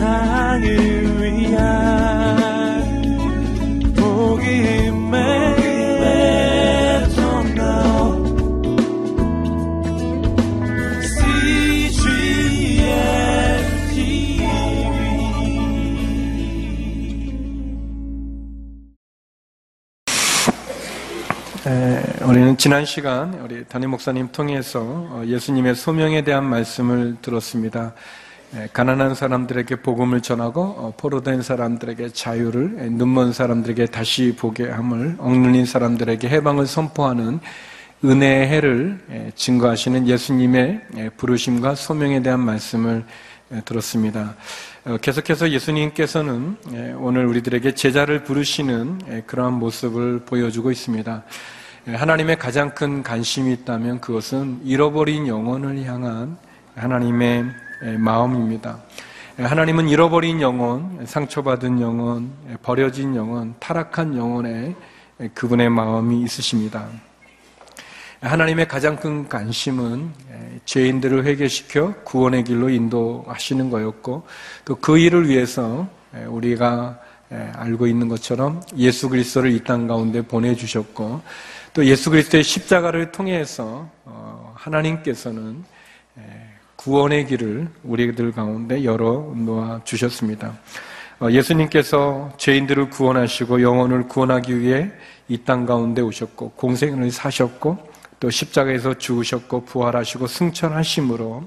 세상을 위한 복음의 우리는 지난 시간 우리 담임 목사님 통해서 어, 예수님의 소명에 대한 말씀을 들었습니다. 가난한 사람들에게 복음을 전하고 어, 포로된 사람들에게 자유를, 눈먼 사람들에게 다시 보게 함을, 억눌린 사람들에게 해방을 선포하는 은혜의 해를 증거하시는 예수님의 부르심과 소명에 대한 말씀을 들었습니다. 어, 계속해서 예수님께서는 오늘 우리들에게 제자를 부르시는 그러한 모습을 보여주고 있습니다. 하나님의 가장 큰 관심이 있다면 그것은 잃어버린 영혼을 향한 하나님의 마음입니다. 하나님은 잃어버린 영혼, 상처받은 영혼, 버려진 영혼, 타락한 영혼에 그분의 마음이 있으십니다. 하나님의 가장 큰 관심은 죄인들을 회개시켜 구원의 길로 인도하시는 거였고 또 그 일을 위해서 우리가 알고 있는 것처럼 예수 그리스도를 이 땅 가운데 보내주셨고 또 예수 그리스도의 십자가를 통해서 어, 하나님께서는 구원의 길을 우리들 가운데 열어 놓아 주셨습니다. 어, 예수님께서 죄인들을 구원하시고 영혼을 구원하기 위해 이 땅 가운데 오셨고 공생을 사셨고 또 십자가에서 죽으셨고 부활하시고 승천하심으로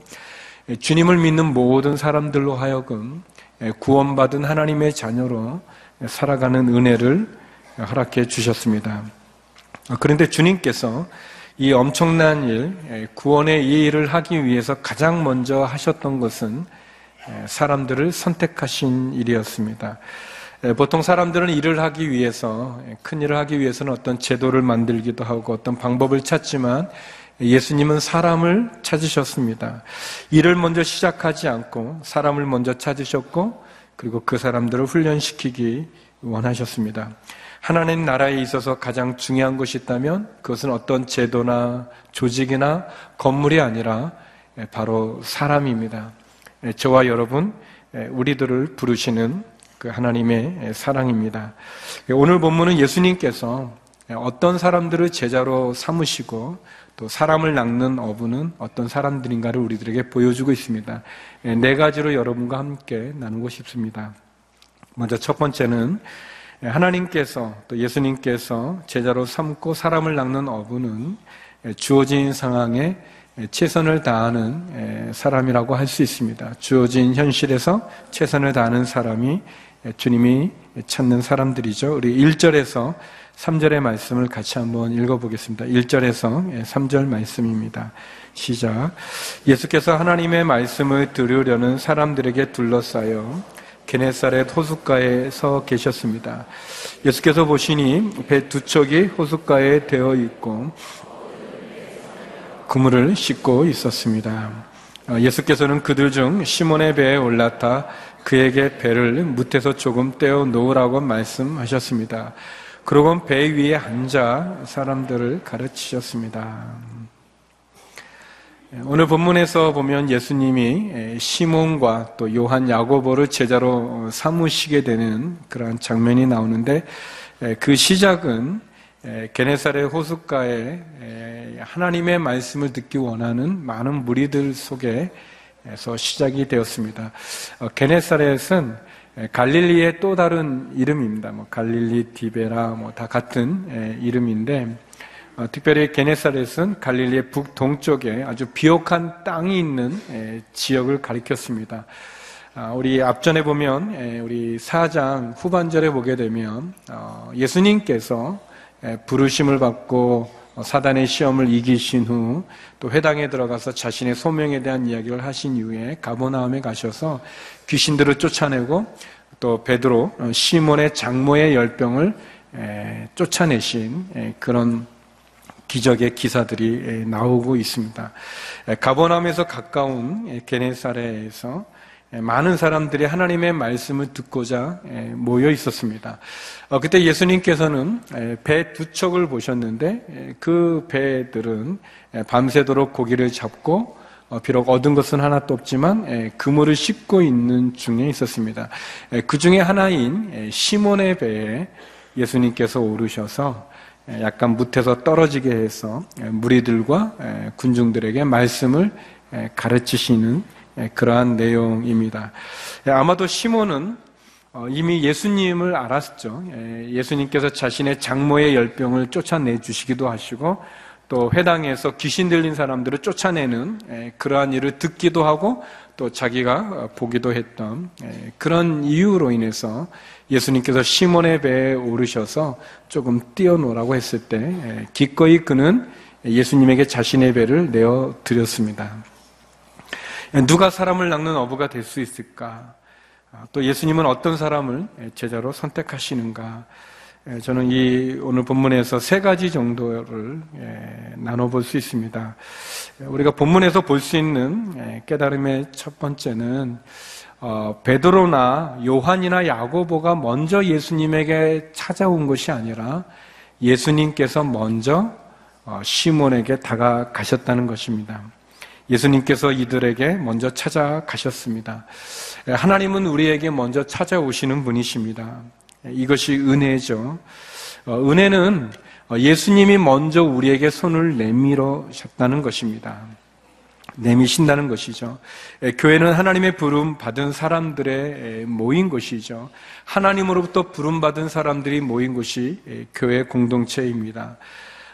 주님을 믿는 모든 사람들로 하여금 구원받은 하나님의 자녀로 살아가는 은혜를 허락해 주셨습니다. 아, 그런데 주님께서 이 엄청난 일, 구원의 이 일을 하기 위해서 가장 먼저 하셨던 것은 사람들을 선택하신 일이었습니다. 보통 사람들은 일을 하기 위해서, 큰 일을 하기 위해서는 어떤 제도를 만들기도 하고 어떤 방법을 찾지만 예수님은 사람을 찾으셨습니다. 일을 먼저 시작하지 않고 사람을 먼저 찾으셨고 그리고 그 사람들을 훈련시키기 원하셨습니다. 하나님 나라에 있어서 가장 중요한 것이 있다면 그것은 어떤 제도나 조직이나 건물이 아니라 바로 사람입니다. 저와 여러분, 우리들을 부르시는 그 하나님의 사랑입니다. 오늘 본문은 예수님께서 어떤 사람들을 제자로 삼으시고 또 사람을 낚는 어부는 어떤 사람들인가를 우리들에게 보여주고 있습니다. 네 가지로 여러분과 함께 나누고 싶습니다. 먼저 첫 번째는 예, 하나님께서 또 예수님께서 제자로 삼고 사람을 낚는 어부는 예, 주어진 상황에 예, 최선을 다하는 사람이라고 할 수 있습니다. 주어진 현실에서 최선을 다하는 사람이 주님이 찾는 사람들이죠. 우리 1절에서 3절의 말씀을 같이 한번 읽어보겠습니다. 1절에서 3절 말씀입니다. 시작. 예수께서 하나님의 말씀을 들으려는 사람들에게 둘러싸여 게네사렛 호숫가에 서 계셨습니다. 예수께서 보시니 배 두 척이 호숫가에 되어 있고 그물을 씻고 있었습니다. 어, 예수께서는 그들 중 시몬의 배에 올라타 그에게 배를 무태서 조금 떼어 놓으라고 말씀하셨습니다. 그러고 배 위에 앉아 사람들을 가르치셨습니다. 오늘 본문에서 보면 예수님이 시몬과 또 요한 야고보를 제자로 삼으시게 되는 그러한 장면이 나오는데 그 시작은 게네사렛 호숫가에 하나님의 말씀을 듣기 원하는 많은 무리들 속에서 시작이 되었습니다. 어, 게네사렛은 갈릴리의 또 다른 이름입니다. 뭐 갈릴리, 디베라, 뭐 다 같은 이름인데 어, 특별히 게네사렛은 갈릴리의 북동쪽에 아주 비옥한 땅이 있는 에, 지역을 가리켰습니다. 아, 우리 앞전에 보면 에, 우리 사장 후반절에 보게 되면 어, 예수님께서 에, 부르심을 받고 어, 사단의 시험을 이기신 후 또 회당에 들어가서 자신의 소명에 대한 이야기를 하신 이후에 가보나움에 가셔서 귀신들을 쫓아내고 또 베드로 어, 시몬의 장모의 열병을 쫓아내신 그런 기적의 기사들이 나오고 있습니다. 가버나움에서 가까운 게네사레에서 많은 사람들이 하나님의 말씀을 듣고자 모여 있었습니다. 어, 그때 예수님께서는 배 두 척을 보셨는데 그 배들은 밤새도록 고기를 잡고 어, 비록 얻은 것은 하나도 없지만 예, 그물을 씻고 있는 중에 있었습니다. 예, 그 중에 하나인 예, 시몬의 배에 예수님께서 오르셔서 약간 무태서 떨어지게 해서 무리들과 군중들에게 말씀을 가르치시는 그러한 내용입니다. 아마도 시몬은 어, 이미 예수님을 알았죠. 예수님께서 자신의 장모의 열병을 쫓아내 주시기도 하시고 또 회당에서 귀신 들린 사람들을 쫓아내는 그러한 일을 듣기도 하고 또 자기가 보기도 했던 그런 이유로 인해서 예수님께서 시몬의 배에 오르셔서 조금 뛰어노라고 했을 때 기꺼이 그는 예수님에게 자신의 배를 내어 드렸습니다. 누가 사람을 낚는 어부가 될 수 있을까? 아, 또 예수님은 어떤 사람을 제자로 선택하시는가? 저는 이 오늘 본문에서 세 가지 정도를 나눠볼 수 있습니다. 우리가 본문에서 볼 수 있는 깨달음의 첫 번째는 어, 베드로나 요한이나 야고보가 먼저 예수님에게 찾아온 것이 아니라 예수님께서 먼저 어, 시몬에게 다가가셨다는 것입니다. 예수님께서 이들에게 먼저 찾아가셨습니다. 하나님은 우리에게 먼저 찾아오시는 분이십니다. 이것이 은혜죠. 어, 은혜는 예수님이 먼저 우리에게 손을 내밀으셨다는 것입니다. 내미신다는 것이죠. 교회는 하나님의 부름 받은 사람들의 모인 곳이죠. 하나님으로부터 부름 받은 사람들이 모인 곳이 교회 공동체입니다.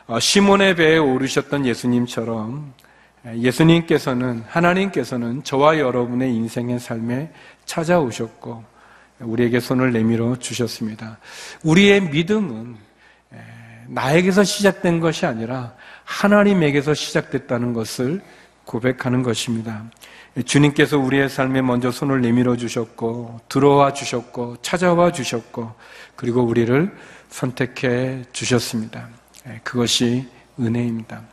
어, 시몬의 배에 오르셨던 예수님처럼 예수님께서는 하나님께서는 저와 여러분의 인생의 삶에 찾아오셨고 우리에게 손을 내밀어 주셨습니다. 우리의 믿음은 나에게서 시작된 것이 아니라 하나님에게서 시작됐다는 것을 고백하는 것입니다. 주님께서 우리의 삶에 먼저 손을 내밀어 주셨고, 들어와 주셨고, 찾아와 주셨고, 그리고 우리를 선택해 주셨습니다. 그것이 은혜입니다.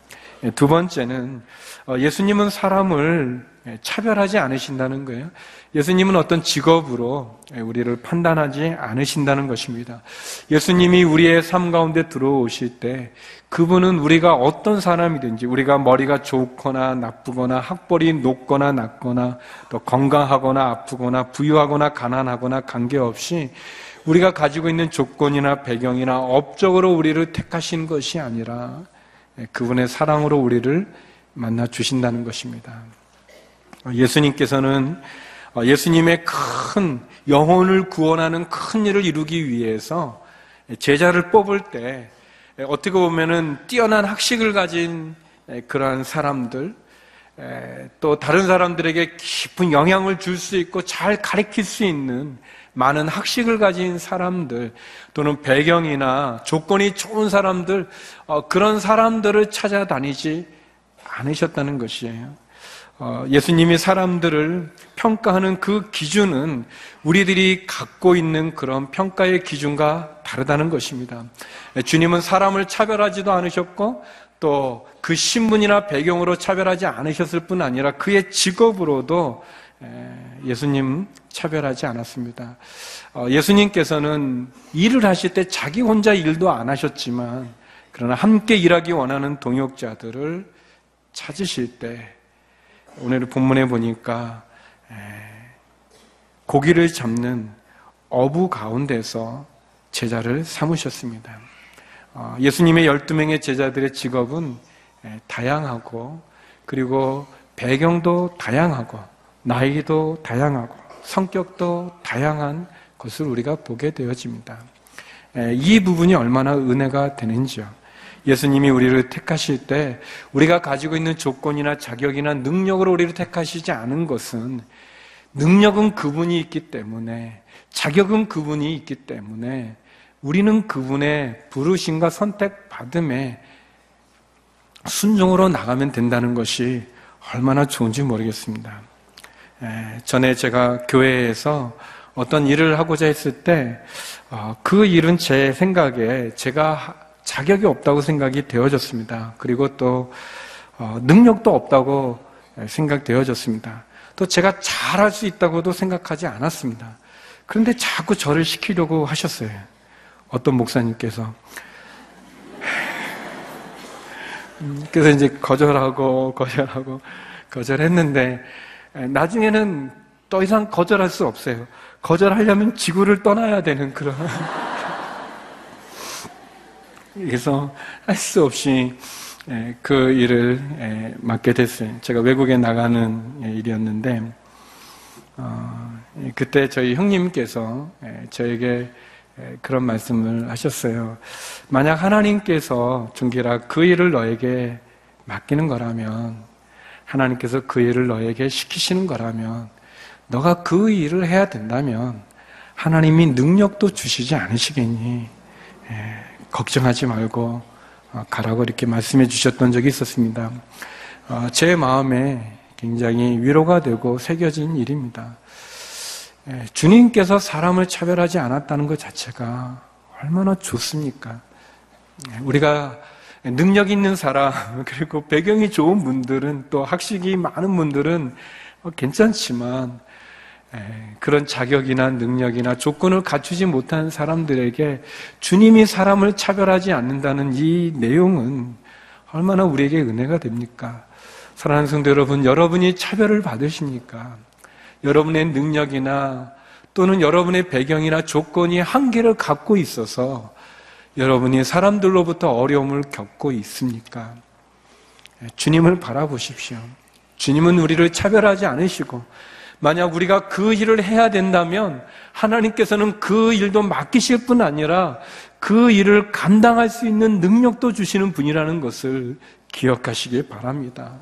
두 번째는 어, 예수님은 사람을 차별하지 않으신다는 거예요. 예수님은 어떤 직업으로 우리를 판단하지 않으신다는 것입니다. 예수님이 우리의 삶 가운데 들어오실 때 그분은 우리가 어떤 사람이든지 우리가 머리가 좋거나 나쁘거나 학벌이 높거나 낮거나 또 건강하거나 아프거나 부유하거나 가난하거나 관계없이 우리가 가지고 있는 조건이나 배경이나 업적으로 우리를 택하신 것이 아니라 그분의 사랑으로 우리를 만나 주신다는 것입니다. 예수님께서는 예수님의 큰 영혼을 구원하는 큰 일을 이루기 위해서 제자를 뽑을 때 어떻게 보면은 뛰어난 학식을 가진 그러한 사람들, 또 다른 사람들에게 깊은 영향을 줄 수 있고 잘 가르칠 수 있는 많은 학식을 가진 사람들 또는 배경이나 조건이 좋은 사람들 어, 그런 사람들을 찾아다니지 않으셨다는 것이에요. 어, 예수님이 사람들을 평가하는 그 기준은 우리들이 갖고 있는 그런 평가의 기준과 다르다는 것입니다. 주님은 사람을 차별하지도 않으셨고 또 그 신분이나 배경으로 차별하지 않으셨을 뿐 아니라 그의 직업으로도 예수님 차별하지 않았습니다. 어, 예수님께서는 일을 하실 때 자기 혼자 일도 안 하셨지만 그러나 함께 일하기 원하는 동역자들을 찾으실 때 오늘 본문에 보니까 고기를 잡는 어부 가운데서 제자를 삼으셨습니다. 어, 예수님의 12명의 제자들의 직업은 다양하고 그리고 배경도 다양하고 나이도 다양하고 성격도 다양한 것을 우리가 보게 되어집니다. 이 부분이 얼마나 은혜가 되는지요. 예수님이 우리를 택하실 때 우리가 가지고 있는 조건이나 자격이나 능력으로 우리를 택하시지 않은 것은 능력은 그분이 있기 때문에 자격은 그분이 있기 때문에 우리는 그분의 부르심과 선택받음에 순종으로 나가면 된다는 것이 얼마나 좋은지 모르겠습니다. 전에 제가 교회에서 어떤 일을 하고자 했을 때그 어, 일은 제 생각에 제가 자격이 없다고 생각이 되어졌습니다. 그리고 또 어, 능력도 없다고 생각되어졌습니다. 또 제가 잘할 수 있다고도 생각하지 않았습니다. 그런데 자꾸 저를 시키려고 하셨어요. 어떤 목사님께서. 음, 그래서 이제 거절하고, 거절하고. 거절했는데 나중에는 더 이상 거절할 수 없어요. 거절하려면 지구를 떠나야 되는 그런 그래서 할 수 없이 그 일을 맡게 됐어요. 제가 외국에 나가는 일이었는데 어, 그때 저희 형님께서 저에게 그런 말씀을 하셨어요. 만약 하나님께서 중기라 그 일을 너에게 맡기는 거라면 하나님께서 그 일을 너에게 시키시는 거라면 너가 그 일을 해야 된다면 하나님이 능력도 주시지 않으시겠니? 예, 걱정하지 말고 어, 가라고 이렇게 말씀해 주셨던 적이 있었습니다. 어, 제 마음에 굉장히 위로가 되고 새겨진 일입니다. 예, 주님께서 사람을 차별하지 않았다는 것 자체가 얼마나 좋습니까? 예, 우리가 능력 있는 사람, 그리고 배경이 좋은 분들은 또 학식이 많은 분들은 어, 괜찮지만 그런 자격이나 능력이나 조건을 갖추지 못한 사람들에게 주님이 사람을 차별하지 않는다는 이 내용은 얼마나 우리에게 은혜가 됩니까? 사랑하는 성도 여러분, 여러분이 차별을 받으십니까? 여러분의 능력이나 또는 여러분의 배경이나 조건이 한계를 갖고 있어서 여러분이 사람들로부터 어려움을 겪고 있습니까? 주님을 바라보십시오. 주님은 우리를 차별하지 않으시고 만약 우리가 그 일을 해야 된다면 하나님께서는 그 일도 맡기실 뿐 아니라 그 일을 감당할 수 있는 능력도 주시는 분이라는 것을 기억하시길 바랍니다.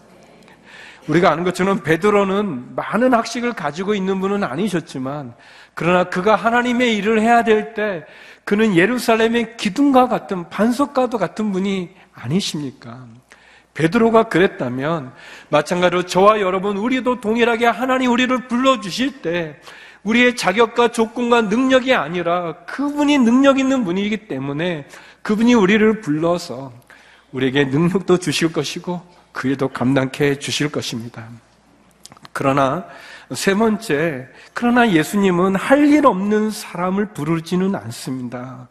우리가 아는 것처럼 베드로는 많은 학식을 가지고 있는 분은 아니셨지만 그러나 그가 하나님의 일을 해야 될 때 그는 예루살렘의 기둥과 같은 반석과도 같은 분이 아니십니까? 베드로가 그랬다면 마찬가지로 저와 여러분 우리도 동일하게 하나님 우리를 불러 주실 때 우리의 자격과 조건과 능력이 아니라 그분이 능력 있는 분이기 때문에 그분이 우리를 불러서 우리에게 능력도 주실 것이고 그 일도 감당케 해 주실 것입니다. 그러나 세 번째, 그러나 예수님은 할 일 없는 사람을 부르지는 않습니다.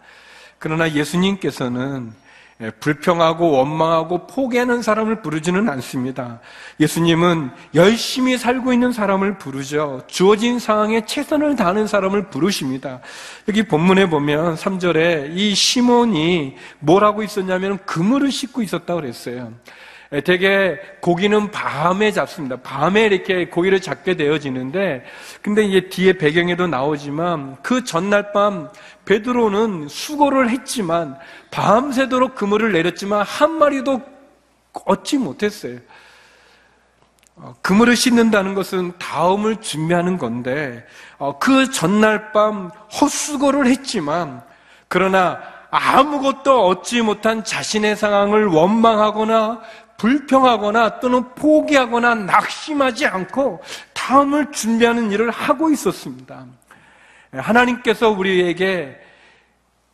그러나 예수님께서는 예, 불평하고 원망하고 포기하는 사람을 부르지는 않습니다. 예수님은 열심히 살고 있는 사람을 부르죠. 주어진 상황에 최선을 다하는 사람을 부르십니다. 여기 본문에 보면 3절에 이 시몬이 뭘 하고 있었냐면 그물을 씻고 있었다고 그랬어요. 예, 되게 고기는 밤에 잡습니다. 밤에 이렇게 고기를 잡게 되어지는데, 근데 이제 뒤에 배경에도 나오지만 그 전날 밤 베드로는 수고를 했지만 밤새도록 그물을 내렸지만 한 마리도 얻지 못했어요. 어, 그물을 씻는다는 것은 다음을 준비하는 건데 어, 그 전날 밤 헛수고를 했지만 그러나 아무것도 얻지 못한 자신의 상황을 원망하거나 불평하거나 또는 포기하거나 낙심하지 않고 다음을 준비하는 일을 하고 있었습니다. 하나님께서 우리에게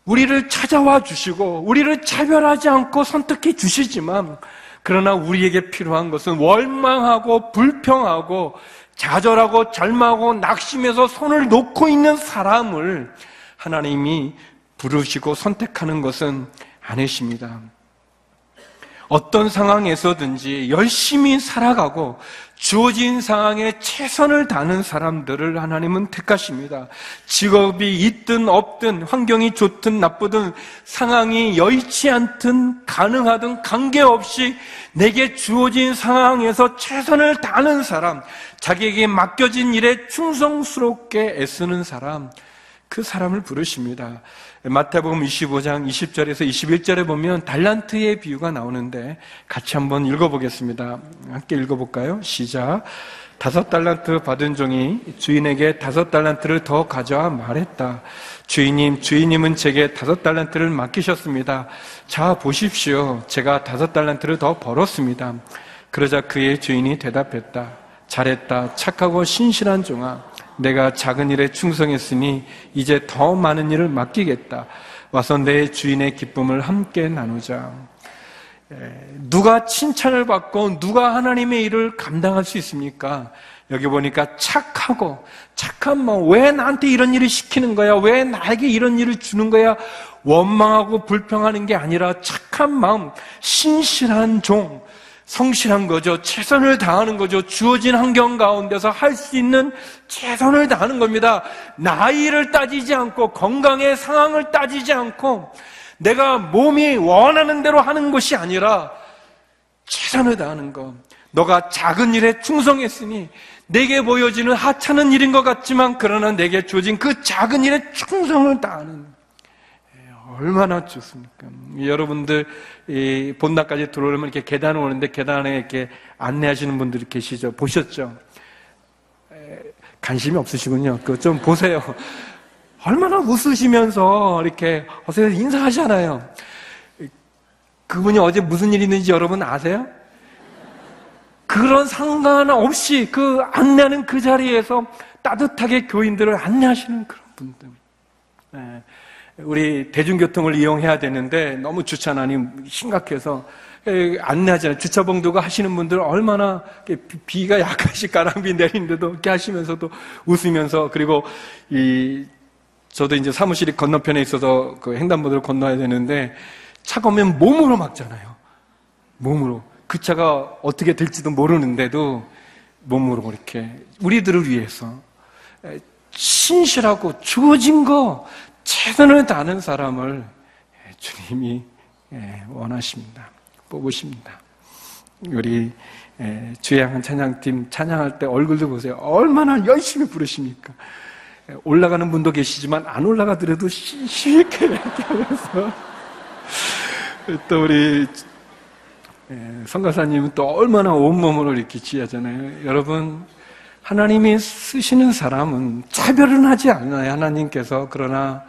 우리를 찾아와 주시고 우리를 차별하지 않고 선택해 주시지만 그러나 우리에게 필요한 것은 원망하고 불평하고 좌절하고 절망하고 낙심해서 손을 놓고 있는 사람을 하나님이 부르시고 선택하는 것은 아니십니다. 어떤 상황에서든지 열심히 살아가고 주어진 상황에 최선을 다하는 사람들을 하나님은 택하십니다. 직업이 있든 없든 환경이 좋든 나쁘든 상황이 여의치 않든 가능하든 관계없이 내게 주어진 상황에서 최선을 다하는 사람, 자기에게 맡겨진 일에 충성스럽게 애쓰는 사람, 그 사람을 부르십니다. 마태복음 25장 20절에서 21절에 보면 달란트의 비유가 나오는데 같이 한번 읽어보겠습니다. 함께 읽어볼까요? 시작. 다섯 달란트 받은 종이 주인에게 다섯 달란트를 더 가져와 말했다. 주인님, 주인님은 제게 다섯 달란트를 맡기셨습니다. 자, 보십시오. 제가 다섯 달란트를 더 벌었습니다. 그러자 그의 주인이 대답했다. 잘했다. 착하고 신실한 종아. 내가 작은 일에 충성했으니 이제 더 많은 일을 맡기겠다. 와서 내 주인의 기쁨을 함께 나누자. 누가 칭찬을 받고 누가 하나님의 일을 감당할 수 있습니까? 여기 보니까 착하고 착한 마음 왜 나한테 이런 일을 시키는 거야? 왜 나에게 이런 일을 주는 거야? 원망하고 불평하는 게 아니라 착한 마음, 신실한 종, 성실한 거죠. 최선을 다하는 거죠. 주어진 환경 가운데서 할 수 있는 최선을 다하는 겁니다. 나이를 따지지 않고 건강의 상황을 따지지 않고 내가 몸이 원하는 대로 하는 것이 아니라 최선을 다하는 것. 너가 작은 일에 충성했으니 내게 보여지는 하찮은 일인 것 같지만 그러나 내게 주어진 그 작은 일에 충성을 다하는 얼마나 좋습니까? 여러분들 이 본당까지 들어오려면 이렇게 계단 오는데 계단에 이렇게 안내하시는 분들이 계시죠? 보셨죠? 에, 관심이 없으시군요. 그거 좀 보세요. 얼마나 웃으시면서 이렇게 어서 인사하잖아요. 그분이 어제 무슨 일이 있는지 여러분 아세요? 그런 상관없이 그 안내하는 그 자리에서 따뜻하게 교인들을 안내하시는 그런 분들. 네. 우리 대중교통을 이용해야 되는데 너무 주차 난이 심각해서 안내하잖아요. 주차봉도가 하시는 분들 얼마나 비가 약간씩 가랑비 내리는데도 이렇게 하시면서도 웃으면서 그리고 이 저도 이제 사무실이 건너편에 있어서 그 횡단보도를 건너야 되는데 차가 오면 몸으로 막잖아요. 몸으로. 그 차가 어떻게 될지도 모르는데도 몸으로 이렇게 우리들을 위해서 신실하고 주어진 거 최선을 다하는 사람을 주님이 예, 원하십니다. 뽑으십니다. 우리 예, 주양한 찬양팀 찬양할 때 얼굴도 보세요. 얼마나 열심히 부르십니까? 예, 올라가는 분도 계시지만 안 올라가더라도 쉽게 하면서 또 우리 성가사님은 또 얼마나 온몸으로 이렇게 지하잖아요. 여러분 하나님이 쓰시는 사람은 차별은 하지 않아요. 하나님께서 그러나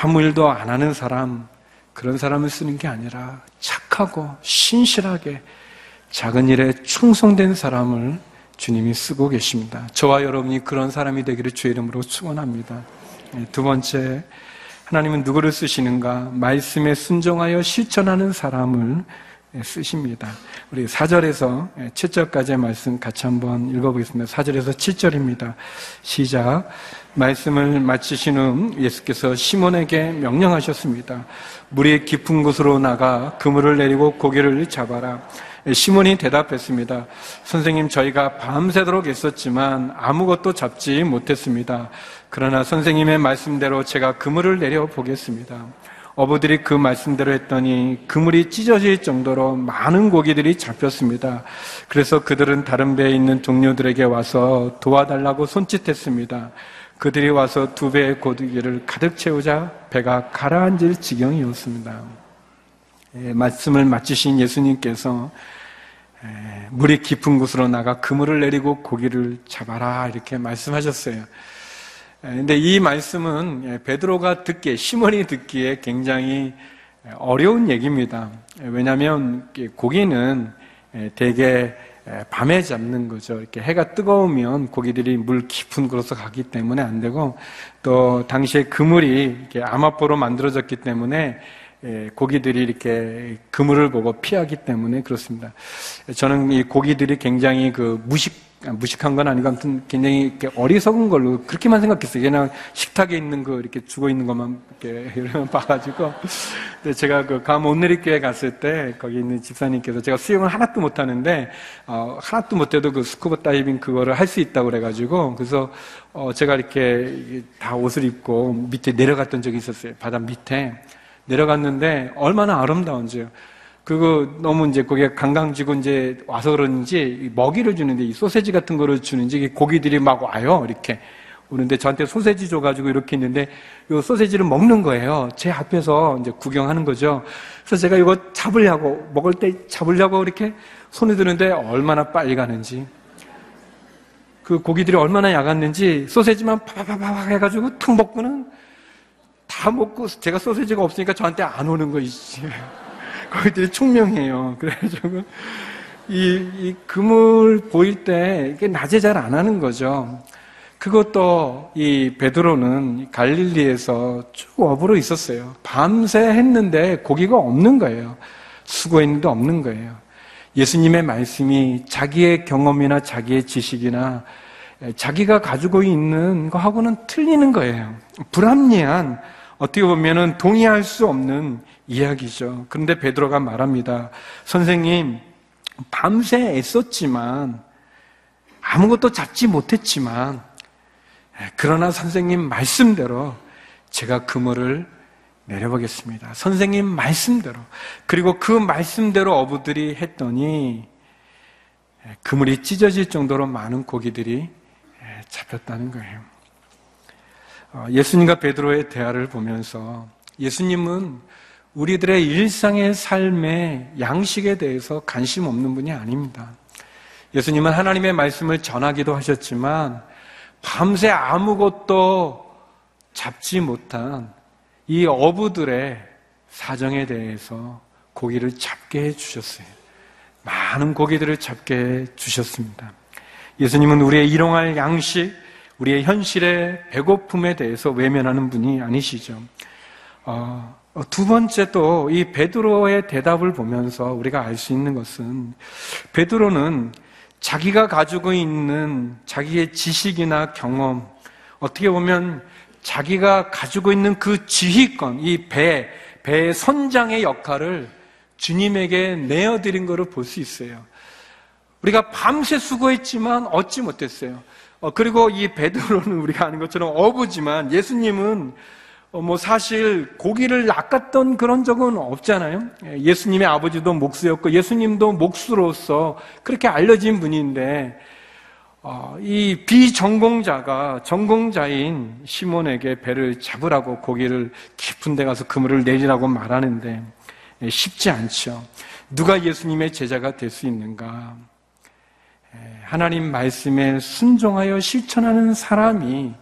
아무 일도 안 하는 사람 그런 사람을 쓰는 게 아니라 착하고 신실하게 작은 일에 충성된 사람을 주님이 쓰고 계십니다. 저와 여러분이 그런 사람이 되기를 주의 이름으로 축원합니다. 네, 두 번째 하나님은 누구를 쓰시는가? 말씀에 순종하여 실천하는 사람을 예, 쓰십니다. 우리 4절에서 7절까지의 예, 말씀 같이 한번 읽어보겠습니다. 4절에서 7절입니다. 시작. 말씀을 마치신 후 예수께서 시몬에게 명령하셨습니다. 물이 깊은 곳으로 나가 그물을 내리고 고기를 잡아라. 예, 시몬이 대답했습니다. 선생님, 저희가 밤새도록 있었지만 아무것도 잡지 못했습니다. 그러나 선생님의 말씀대로 제가 그물을 내려 보겠습니다. 어부들이 그 말씀대로 했더니 그물이 찢어질 정도로 많은 고기들이 잡혔습니다. 그래서 그들은 다른 배에 있는 동료들에게 와서 도와달라고 손짓했습니다. 그들이 와서 두 배의 고기를 가득 채우자 배가 가라앉을 지경이었습니다. 예, 말씀을 마치신 예수님께서 예, 물이 깊은 곳으로 나가 그물을 내리고 고기를 잡아라 이렇게 말씀하셨어요. 근데 이 말씀은 예, 베드로가 듣기에 시몬이 듣기에 굉장히 어려운 얘기입니다. 왜냐하면 고기는 예, 대개 예, 밤에 잡는 거죠. 이렇게 해가 뜨거우면 고기들이 물 깊은 곳으로 가기 때문에 안 되고 또 당시에 그물이 이렇게 암압보로 만들어졌기 때문에 고기들이 이렇게 그물을 보고 피하기 때문에 그렇습니다. 저는 이 고기들이 굉장히 그 무식 아, 무식한 건 아니고 아무튼 굉장히 이렇게 어리석은 걸로 그렇게만 생각했어요. 그냥 식탁에 있는 거 이렇게 죽어 있는 것만 이렇게 이러면 봐가지고. 근데 제가 그 감 온누리교회 갔을 때 거기 있는 집사님께서 제가 수영을 하나도 못하는데 어, 하나도 못해도 그 스쿠버 다이빙 그거를 할 수 있다고 그래가지고 그래서 어, 제가 이렇게 다 옷을 입고 밑에 내려갔던 적이 있었어요. 바다 밑에 내려갔는데 얼마나 아름다운지요. 그거 너무 이제 거기에 관광지고 이제 와서 그런지 먹이를 주는데 이 소세지 같은 거를 주는지 고기들이 막 와요. 이렇게. 오는데 저한테 소세지 줘가지고 이렇게 있는데 이 소세지를 먹는 거예요. 제 앞에서 이제 구경하는 거죠. 그래서 제가 이거 잡으려고 먹을 때 잡으려고 이렇게 손에 드는데 얼마나 빨리 가는지 그 고기들이 얼마나 약았는지 소세지만 파파파파 해가지고 툭 먹고는 다 먹고 제가 소세지가 없으니까 저한테 안 오는 거지. 거기들이 총명해요. 그래가지고 이, 이 그물 보일 때 이게 낮에 잘 안 하는 거죠. 그것도 이 베드로는 갈릴리에서 쭉 어부로 있었어요. 밤새 했는데 고기가 없는 거예요. 수고했는데 없는 거예요. 예수님의 말씀이 자기의 경험이나 자기의 지식이나 자기가 가지고 있는 거하고는 틀리는 거예요. 불합리한 어떻게 보면은 동의할 수 없는 이야기죠. 그런데 베드로가 말합니다. 선생님, 밤새 애썼지만 아무것도 잡지 못했지만 그러나 선생님 말씀대로 제가 그물을 내려보겠습니다. 선생님 말씀대로 그리고 그 말씀대로 어부들이 했더니 그물이 찢어질 정도로 많은 고기들이 잡혔다는 거예요. 어, 예수님과 베드로의 대화를 보면서 예수님은 우리들의 일상의 삶의 양식에 대해서 관심 없는 분이 아닙니다. 예수님은 하나님의 말씀을 전하기도 하셨지만 밤새 아무것도 잡지 못한 이 어부들의 사정에 대해서 고기를 잡게 해 주셨어요. 많은 고기들을 잡게 해 주셨습니다. 예수님은 우리의 일용할 양식, 우리의 현실의 배고픔에 대해서 외면하는 분이 아니시죠. 어, 두 번째 또 이 베드로의 대답을 보면서 우리가 알 수 있는 것은 베드로는 자기가 가지고 있는 자기의 지식이나 경험, 어떻게 보면 자기가 가지고 있는 그 지휘권, 이 배, 배의 선장의 역할을 주님에게 내어드린 것을 볼 수 있어요. 우리가 밤새 수고했지만 얻지 못했어요. 어, 그리고 이 베드로는 우리가 아는 것처럼 어부지만 예수님은 어, 뭐 사실 고기를 낚았던 그런 적은 없잖아요. 예, 예수님의 아버지도 목수였고 예수님도 목수로서 그렇게 알려진 분인데 어, 이 비전공자가 전공자인 시몬에게 배를 잡으라고 고기를 깊은 데 가서 그물을 내리라고 말하는데 예, 쉽지 않죠. 누가 예수님의 제자가 될 수 있는가? 예, 하나님 말씀에 순종하여 실천하는 사람이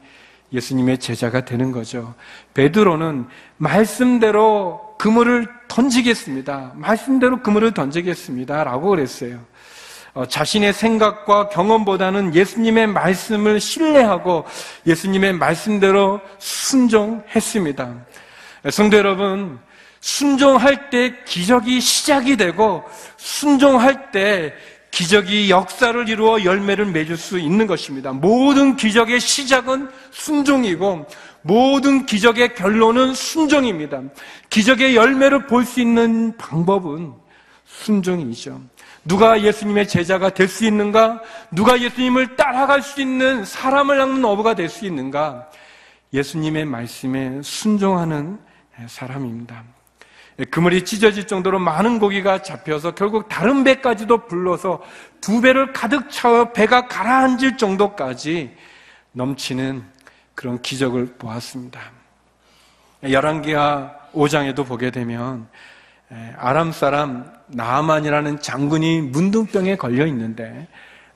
예수님의 제자가 되는 거죠. 베드로는 말씀대로 그물을 던지겠습니다. 말씀대로 그물을 던지겠습니다. 라고 그랬어요. 어, 자신의 생각과 경험보다는 예수님의 말씀을 신뢰하고 예수님의 말씀대로 순종했습니다. 성도 여러분, 순종할 때 기적이 시작이 되고 순종할 때 기적이 역사를 이루어 열매를 맺을 수 있는 것입니다. 모든 기적의 시작은 순종이고 모든 기적의 결론은 순종입니다. 기적의 열매를 볼 수 있는 방법은 순종이죠. 누가 예수님의 제자가 될 수 있는가? 누가 예수님을 따라갈 수 있는 사람을 낚는 어부가 될 수 있는가? 예수님의 말씀에 순종하는 사람입니다. 그물이 찢어질 정도로 많은 고기가 잡혀서 결국 다른 배까지도 불러서 두 배를 가득 채워 배가 가라앉을 정도까지 넘치는 그런 기적을 보았습니다. 열왕기하 5장에도 보게 되면 아람 사람 나아만이라는 장군이 문둥병에 걸려 있는데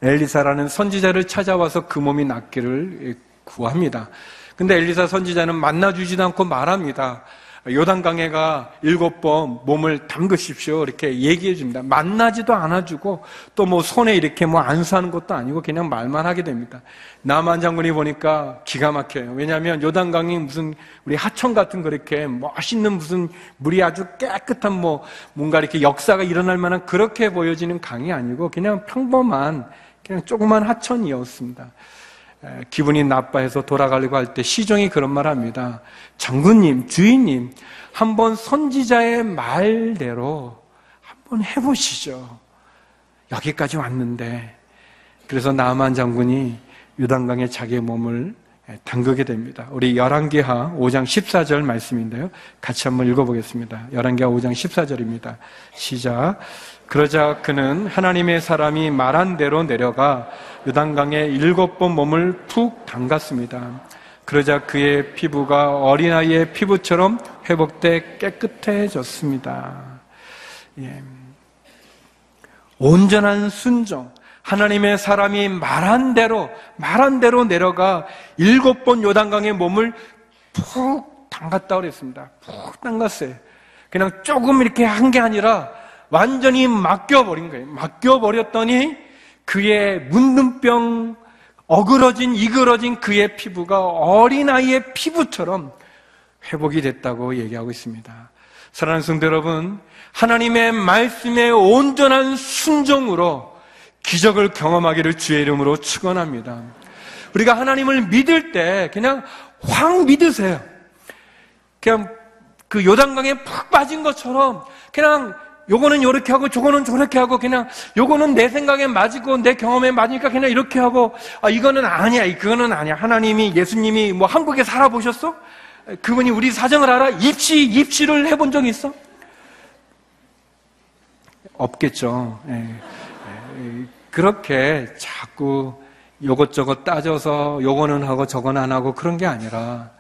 엘리사라는 선지자를 찾아와서 그 몸이 낫기를 구합니다. 근데 엘리사 선지자는 만나주지도 않고 말합니다. 요단강에가 일곱 번 몸을 담그십시오. 이렇게 얘기해 줍니다. 만나지도 않아주고 또 뭐 손에 이렇게 뭐 안수하는 것도 아니고 그냥 말만 하게 됩니다. 남한 장군이 보니까 기가 막혀요. 왜냐하면 요단강이 무슨 우리 하천 같은 그렇게 멋있는 무슨 물이 아주 깨끗한 뭐 뭔가 이렇게 역사가 일어날 만한 그렇게 보여지는 강이 아니고 그냥 평범한 그냥 조그만 하천이었습니다. 기분이 나빠해서 돌아가려고 할 때 시종이 그런 말 합니다. 장군님, 주인님, 한번 선지자의 말대로 한번 해보시죠. 여기까지 왔는데. 그래서 나만 장군이 유단강에 자기의 몸을 담그게 됩니다. 우리 열왕기하 5장 14절 말씀인데요. 같이 한번 읽어보겠습니다. 열왕기하 5장 14절입니다. 시작. 그러자 그는 하나님의 사람이 말한 대로 내려가 요단강에 일곱 번 몸을 푹 담갔습니다. 그러자 그의 피부가 어린아이의 피부처럼 회복돼 깨끗해졌습니다. 예. 온전한 순종. 하나님의 사람이 말한 대로, 말한 대로 내려가 일곱 번 요단강의 몸을 푹 담갔다 그랬습니다. 푹 담갔어요. 그냥 조금 이렇게 한 게 아니라 완전히 맡겨버린 거예요. 맡겨버렸더니 그의 문둥병, 어그러진, 이그러진 그의 피부가 어린아이의 피부처럼 회복이 됐다고 얘기하고 있습니다. 사랑하는 성도 여러분, 하나님의 말씀에 온전한 순종으로 기적을 경험하기를 주의 이름으로 축원합니다. 우리가 하나님을 믿을 때 그냥 확 믿으세요. 그냥 그 요단강에 푹 빠진 것처럼 그냥 요거는 요렇게 하고 저거는 저렇게 하고 그냥 요거는 내 생각에 맞고 내 경험에 맞으니까 그냥 이렇게 하고 아 이거는 아니야 그거는 아니야 하나님이 예수님이 뭐 한국에 살아보셨어? 그분이 우리 사정을 알아? 입시 입시를 해본 적 있어? 없겠죠. 예. 예. 그렇게 자꾸 요것저것 따져서 요거는 하고 저거는 안 하고 그런 게 아니라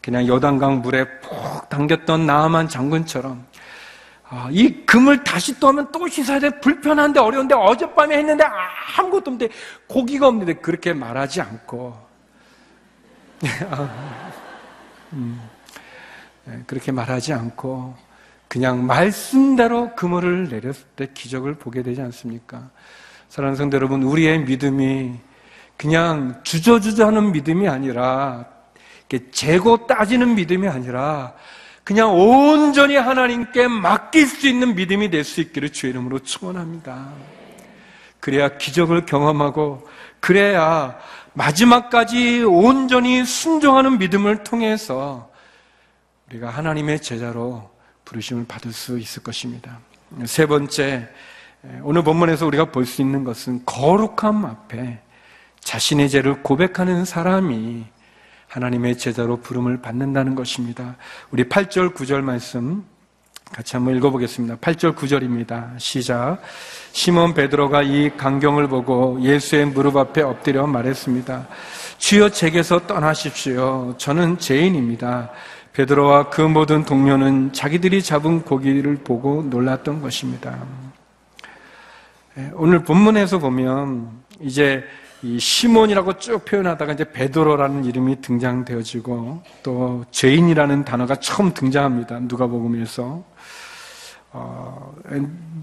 그냥 요단강 물에 푹 당겼던 나만 장군처럼 아, 이 금을 다시 떠면 또 씻어야 돼. 불편한데 어려운데 어젯밤에 했는데 아무것도 없는데 고기가 없는데 그렇게 말하지 않고 음, 네, 그렇게 말하지 않고 그냥 말씀대로 그물을 내렸을 때 기적을 보게 되지 않습니까? 사랑하는 성도 여러분, 우리의 믿음이 그냥 주저주저하는 믿음이 아니라 재고 따지는 믿음이 아니라 그냥 온전히 하나님께 맡길 수 있는 믿음이 될 수 있기를 주의 이름으로 축원합니다. 그래야 기적을 경험하고 그래야 마지막까지 온전히 순종하는 믿음을 통해서 우리가 하나님의 제자로 부르심을 받을 수 있을 것입니다. 세 번째, 오늘 본문에서 우리가 볼 수 있는 것은 거룩함 앞에 자신의 죄를 고백하는 사람이 하나님의 제자로 부름을 받는다는 것입니다. 우리 8절, 9절 말씀 같이 한번 읽어보겠습니다. 8절, 9절입니다. 시작. 시몬 베드로가 이 광경을 보고 예수의 무릎 앞에 엎드려 말했습니다. 주여 제게서 떠나십시오. 저는 죄인입니다. 베드로와 그 모든 동료는 자기들이 잡은 고기를 보고 놀랐던 것입니다. 예, 오늘 본문에서 보면 이제 이 시몬이라고 쭉 표현하다가 이제 베드로라는 이름이 등장되어지고 또 죄인이라는 단어가 처음 등장합니다. 누가복음에서 어,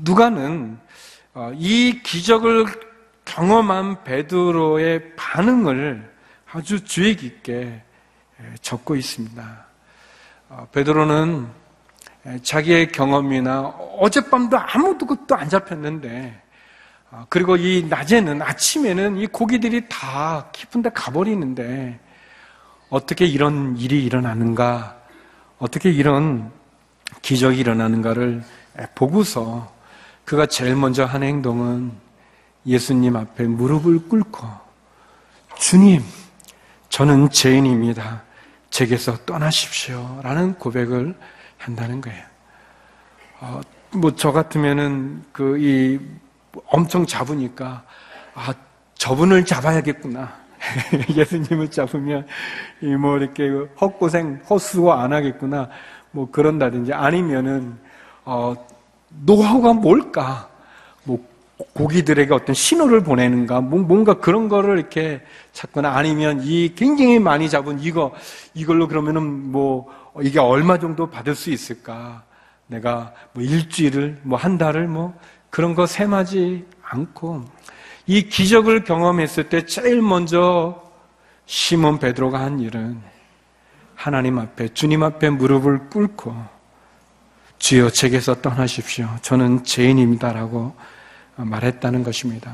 누가는 어, 이 기적을 경험한 베드로의 반응을 아주 주의 깊게 적고 있습니다. 어, 베드로는 자기의 경험이나 어젯밤도 아무것도 안 잡혔는데 아, 그리고 이 낮에는 아침에는 이 고기들이 다 깊은 데 가버리는데 어떻게 이런 일이 일어나는가 어떻게 이런 기적이 일어나는가를 보고서 그가 제일 먼저 한 행동은 예수님 앞에 무릎을 꿇고 주님 저는 죄인입니다. 제게서 떠나십시오. 라는 고백을 한다는 거예요. 어, 뭐저 같으면은 그이 엄청 잡으니까 아 저분을 잡아야겠구나. 예수님을 잡으면 뭐 이렇게 헛고생 헛수고 안 하겠구나. 뭐 그런다든지 아니면은 어 노하우가 뭘까? 뭐 고기들에게 어떤 신호를 보내는가? 뭐 뭔가 그런 거를 이렇게 찾거나 아니면 이 굉장히 많이 잡은 이거 이걸로 그러면은 뭐 이게 얼마 정도 받을 수 있을까? 내가 뭐 일주일을 뭐 한 달을 뭐 그런 거 셈하지 않고 이 기적을 경험했을 때 제일 먼저 시몬 베드로가 한 일은 하나님 앞에 주님 앞에 무릎을 꿇고 주여 제게서 떠나십시오. 저는 죄인입니다라고 말했다는 것입니다.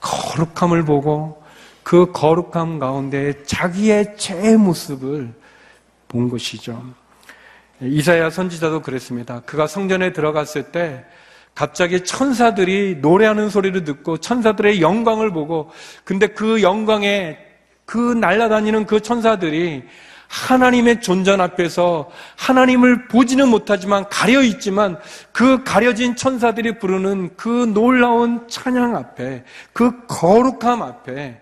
거룩함을 보고 그 거룩함 가운데 자기의 죄 모습을 본 것이죠. 이사야 선지자도 그랬습니다. 그가 성전에 들어갔을 때 갑자기 천사들이 노래하는 소리를 듣고 천사들의 영광을 보고 근데 그 영광에 그 날아다니는 그 천사들이 하나님의 존전 앞에서 하나님을 보지는 못하지만 가려 있지만 그 가려진 천사들이 부르는 그 놀라운 찬양 앞에 그 거룩함 앞에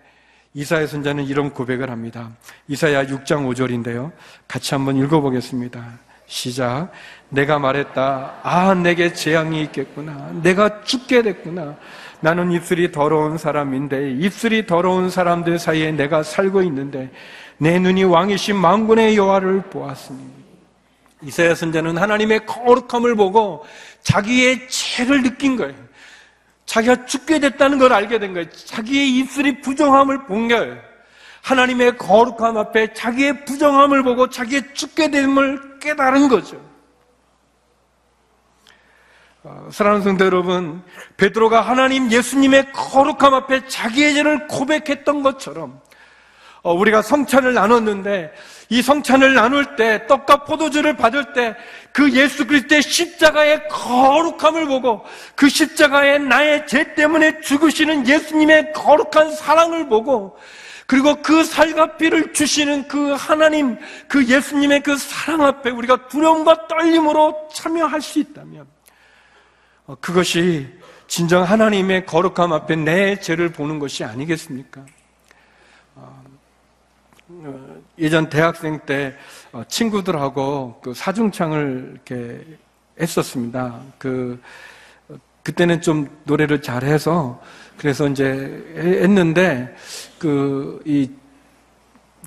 이사야 선자는 이런 고백을 합니다. 이사야 6장 5절인데요. 같이 한번 읽어보겠습니다. 시작. 내가 말했다. 아, 내게 재앙이 있겠구나. 내가 죽게 됐구나. 나는 입술이 더러운 사람인데, 입술이 더러운 사람들 사이에 내가 살고 있는데, 내 눈이 왕이신 망군의 여호와를 보았으니. 이사야 선자는 하나님의 거룩함을 보고 자기의 죄를 느낀 거예요. 자기가 죽게 됐다는 걸 알게 된 거예요. 자기의 입술이 부정함을 본 거예요. 하나님의 거룩함 앞에 자기의 부정함을 보고 자기의 죽게 됨을 깨달은 거죠. 어, 사랑하는 성도 여러분, 베드로가 하나님 예수님의 거룩함 앞에 자기의 죄를 고백했던 것처럼 어, 우리가 성찬을 나눴는데 이 성찬을 나눌 때 떡과 포도주를 받을 때 그 예수 그리스도의 십자가의 거룩함을 보고 그 십자가의 나의 죄 때문에 죽으시는 예수님의 거룩한 사랑을 보고 그리고 그 살과 피를 주시는 그 하나님, 그 예수님의 그 사랑 앞에 우리가 두려움과 떨림으로 참여할 수 있다면 어, 그것이 진정 하나님의 거룩함 앞에 내 죄를 보는 것이 아니겠습니까? 어, 예전 대학생 때 어, 친구들하고 그 사중창을 이렇게 했었습니다. 그 어, 그때는 좀 노래를 잘해서 그래서 이제 했는데 그 이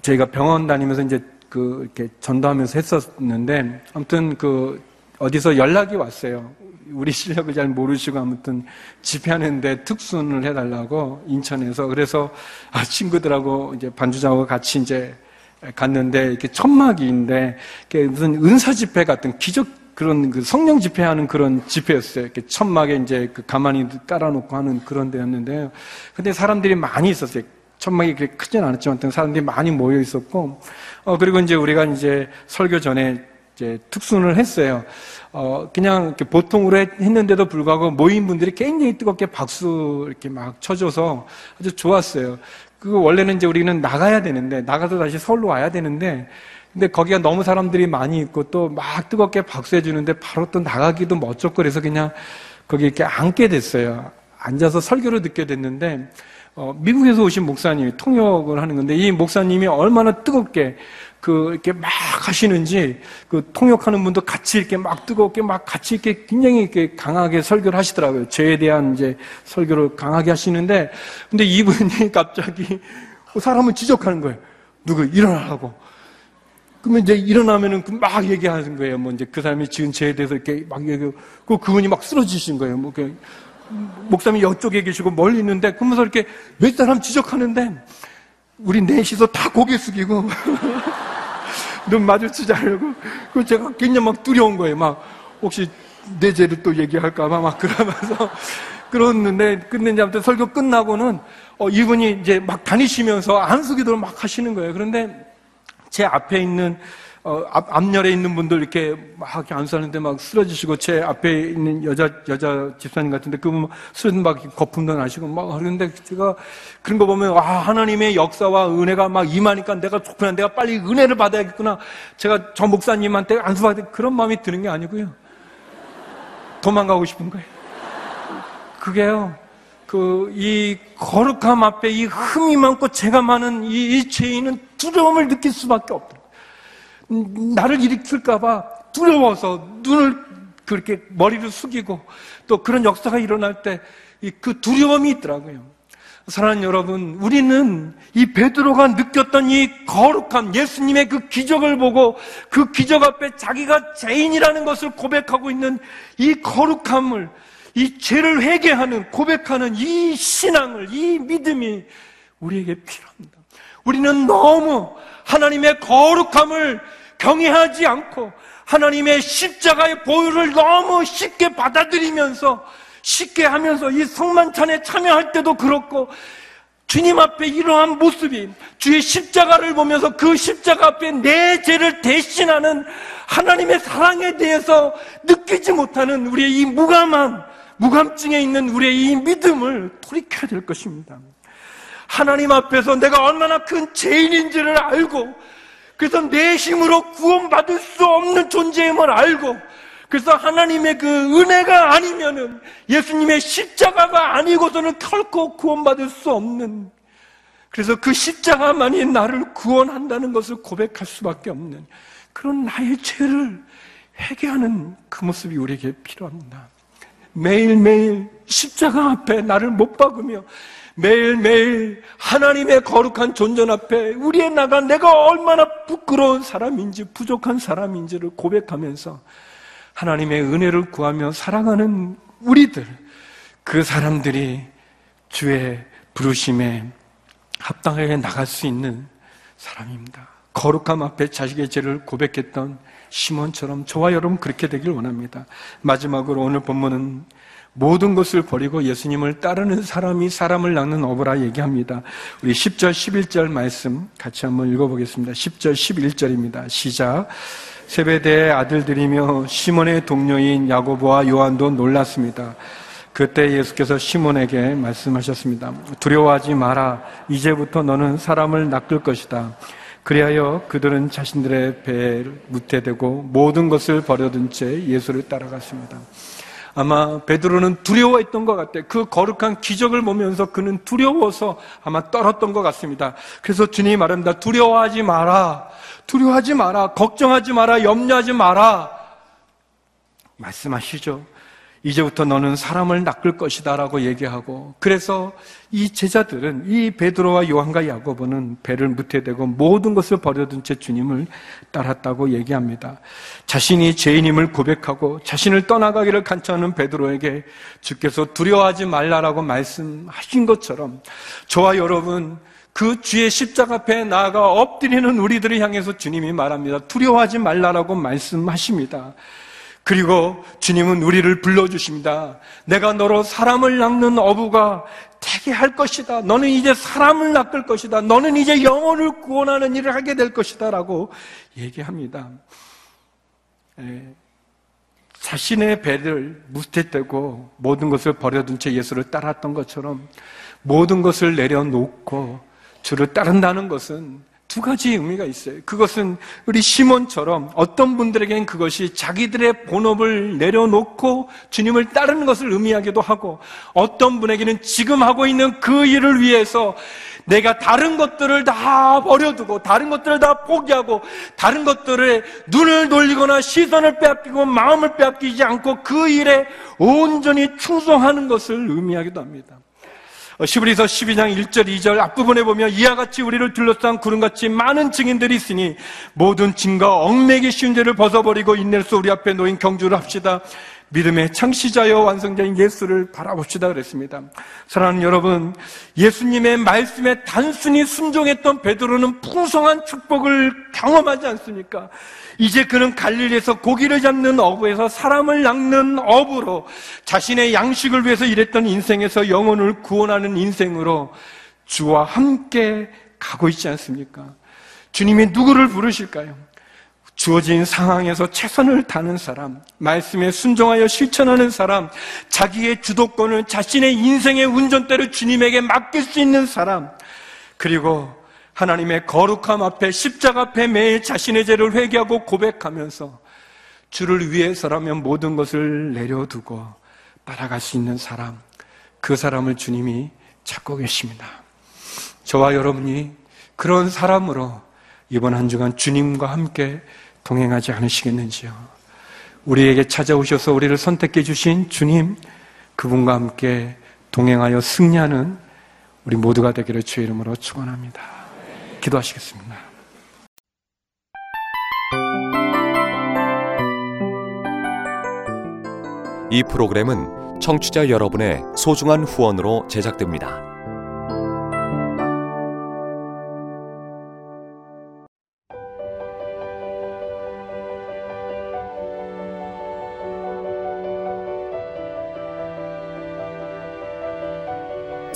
저희가 병원 다니면서 이제 그 이렇게 전도하면서 했었는데 아무튼 그 어디서 연락이 왔어요. 우리 실력을 잘 모르시고 아무튼 집회하는데 특순을 해달라고 인천에서 그래서 아, 친구들하고 이제 반주자하고 같이 이제 갔는데 이렇게 천막이인데 무슨 은사 집회 같은 기적 그런 그 성령 집회하는 그런 집회였어요. 이렇게 천막에 이제 그 가만히 깔아놓고 하는 그런 데였는데요. 근데 사람들이 많이 있었어요. 천막이 그렇게 크진 않았지만 사람들이 많이 모여 있었고, 어, 그리고 이제 우리가 이제 설교 전에 이제 특순을 했어요. 어, 그냥 이렇게 보통으로 했 는데도 불구하고 모인 분들이 굉장히 뜨겁게 박수 이렇게 막 쳐줘서 아주 좋았어요. 그 원래는 이제 우리는 나가야 되는데, 나가서 다시 서울로 와야 되는데, 근데 거기가 너무 사람들이 많이 있고 또 막 뜨겁게 박수해 주는데 바로 또 나가기도 멋졌고 그래서 그냥 거기 이렇게 앉게 됐어요. 앉아서 설교를 듣게 됐는데, 어, 미국에서 오신 목사님이 통역을 하는 건데 이 목사님이 얼마나 뜨겁게 그 이렇게 막 하시는지 그 통역하는 분도 같이 이렇게 막 뜨겁게 막 같이 이렇게 굉장히 이렇게 강하게 설교를 하시더라고요. 죄에 대한 이제 설교를 강하게 하시는데 근데 이분이 갑자기 사람을 지적하는 거예요. 누구 일어나라고. 그러면 이제 일어나면은 그막 얘기하는 거예요. 뭐 이제 그 사람이 지은 죄에 대해서 이렇게 막 얘기하고 그 그분이 막 쓰러지신 거예요. 뭐 목사님이 이쪽에 계시고 멀리 있는데 그러면서 이렇게 몇 사람 지적하는데 우리 넷이서 다 고개 숙이고 눈 마주치지 않으려고. 그 제가 굉장히 막 두려운 거예요. 막 혹시 내 죄를 또 얘기할까봐 막 그러면서 그러는데 끝내 아무튼 설교 끝나고는 어, 이분이 이제 막 다니시면서 안수기도를 막 하시는 거예요. 그런데 제 앞에 있는 어, 앞, 앞열에 있는 분들 이렇게 막 이렇게 안수하는데 막 쓰러지시고 제 앞에 있는 여자 여자 집사님 같은데 그분 쓰러진 막 거품도 나시고 막 그러는데 제가 그런 거 보면 와 하나님의 역사와 은혜가 막 임하니까 내가 좋구나 내가 빨리 은혜를 받아야겠구나. 제가 저 목사님한테 안수받을 그런 마음이 드는 게 아니고요. 도망가고 싶은 거예요. 그게요 그 이 거룩함 앞에 이 흠이 많고 죄가 많은 이, 이 죄인은 두려움을 느낄 수밖에 없다. 나를 일으킬까봐 두려워서 눈을 그렇게 머리를 숙이고 또 그런 역사가 일어날 때 그 두려움이 있더라고요. 사랑하는 여러분, 우리는 이 베드로가 느꼈던 이 거룩함, 예수님의 그 기적을 보고 그 기적 앞에 자기가 죄인이라는 것을 고백하고 있는 이 거룩함을, 이 죄를 회개하는, 고백하는 이 신앙을, 이 믿음이 우리에게 필요합니다. 우리는 너무 하나님의 거룩함을 경외하지 않고 하나님의 십자가의 보혈을 너무 쉽게 받아들이면서 쉽게 하면서 이 성만찬에 참여할 때도 그렇고 주님 앞에 이러한 모습이 주의 십자가를 보면서 그 십자가 앞에 내 죄를 대신하는 하나님의 사랑에 대해서 느끼지 못하는 우리의 이 무감한 무감증에 있는 우리의 이 믿음을 돌이켜야 될 것입니다. 하나님 앞에서 내가 얼마나 큰 죄인인지를 알고 그래서 내 힘으로 구원받을 수 없는 존재임을 알고 그래서 하나님의 그 은혜가 아니면은 예수님의 십자가가 아니고서는 결코 구원받을 수 없는 그래서 그 십자가만이 나를 구원한다는 것을 고백할 수밖에 없는 그런 나의 죄를 회개하는 그 모습이 우리에게 필요합니다. 매일매일 십자가 앞에 나를 못 박으며 매일매일 하나님의 거룩한 존전 앞에 우리의 나가 내가 얼마나 부끄러운 사람인지 부족한 사람인지를 고백하면서 하나님의 은혜를 구하며 살아가는 우리들, 그 사람들이 주의 부르심에 합당하게 나갈 수 있는 사람입니다. 거룩함 앞에 자식의 죄를 고백했던 시몬처럼 저와 여러분 그렇게 되길 원합니다. 마지막으로 오늘 본문은 모든 것을 버리고 예수님을 따르는 사람이 사람을 낳는 어부라 얘기합니다. 우리 10절, 11절 말씀 같이 한번 읽어보겠습니다. 10절, 11절입니다. 시작. 세베대의 아들들이며 시몬의 동료인 야고보와 요한도 놀랐습니다. 그때 예수께서 시몬에게 말씀하셨습니다. 두려워하지 마라. 이제부터 너는 사람을 낚을 것이다. 그리하여 그들은 자신들의 배에 무태되고 모든 것을 버려둔 채 예수를 따라갔습니다. 아마 베드로는 두려워했던 것 같아요. 그 거룩한 기적을 보면서 그는 두려워서 아마 떨었던 것 같습니다. 그래서 주님이 말합니다. 두려워하지 마라. 두려워하지 마라. 걱정하지 마라. 염려하지 마라. 말씀하시죠. 이제부터 너는 사람을 낚을 것이다 라고 얘기하고 그래서 이 제자들은 이 베드로와 요한과 야고보는 배를 무태대고 모든 것을 버려둔 채 주님을 따랐다고 얘기합니다. 자신이 죄인임을 고백하고 자신을 떠나가기를 간청하는 베드로에게 주께서 두려워하지 말라라고 말씀하신 것처럼 저와 여러분 그 주의 십자가 앞에 나아가 엎드리는 우리들을 향해서 주님이 말합니다. 두려워하지 말라라고 말씀하십니다. 그리고 주님은 우리를 불러주십니다. 내가 너로 사람을 낚는 어부가 되게 할 것이다. 너는 이제 사람을 낚을 것이다. 너는 이제 영혼을 구원하는 일을 하게 될 것이다. 라고 얘기합니다. 에, 자신의 배를 무태떼고 모든 것을 버려둔 채 예수를 따랐던 것처럼 모든 것을 내려놓고 주를 따른다는 것은 두 가지 의미가 있어요. 그것은 우리 시몬처럼 어떤 분들에게는 그것이 자기들의 본업을 내려놓고 주님을 따르는 것을 의미하기도 하고 어떤 분에게는 지금 하고 있는 그 일을 위해서 내가 다른 것들을 다 버려두고 다른 것들을 다 포기하고 다른 것들에 눈을 돌리거나 시선을 빼앗기고 마음을 빼앗기지 않고 그 일에 온전히 충성하는 것을 의미하기도 합니다. 시브리서 12장 1절 2절 앞부분에 보면 이와 같이 우리를 둘러싼 구름같이 많은 증인들이 있으니 모든 증거 얽매기 쉬운 죄를 벗어버리고 인내로서 우리 앞에 놓인 경주를 합시다. 믿음의 창시자여 완성자인 예수를 바라봅시다 그랬습니다. 사랑하는 여러분, 예수님의 말씀에 단순히 순종했던 베드로는 풍성한 축복을 경험하지 않습니까? 이제 그는 갈릴리에서 고기를 잡는 어부에서 사람을 낚는 어부로 자신의 양식을 위해서 일했던 인생에서 영혼을 구원하는 인생으로 주와 함께 가고 있지 않습니까? 주님이 누구를 부르실까요? 주어진 상황에서 최선을 다하는 사람, 말씀에 순종하여 실천하는 사람, 자기의 주도권을 자신의 인생의 운전대로 주님에게 맡길 수 있는 사람, 그리고 하나님의 거룩함 앞에 십자가 앞에 매일 자신의 죄를 회개하고 고백하면서 주를 위해서라면 모든 것을 내려두고 따라갈 수 있는 사람, 그 사람을 주님이 찾고 계십니다. 저와 여러분이 그런 사람으로 이번 한 주간 주님과 함께 동행하지 않으시겠는지요? 우리에게 찾아오셔서 우리를 선택해 주신 주님, 그분과 함께 동행하여 승리하는 우리 모두가 되기를 주의 이름으로 축원합니다. 기도하시겠습니다. 이 프로그램은 청취자 여러분의 소중한 후원으로 제작됩니다.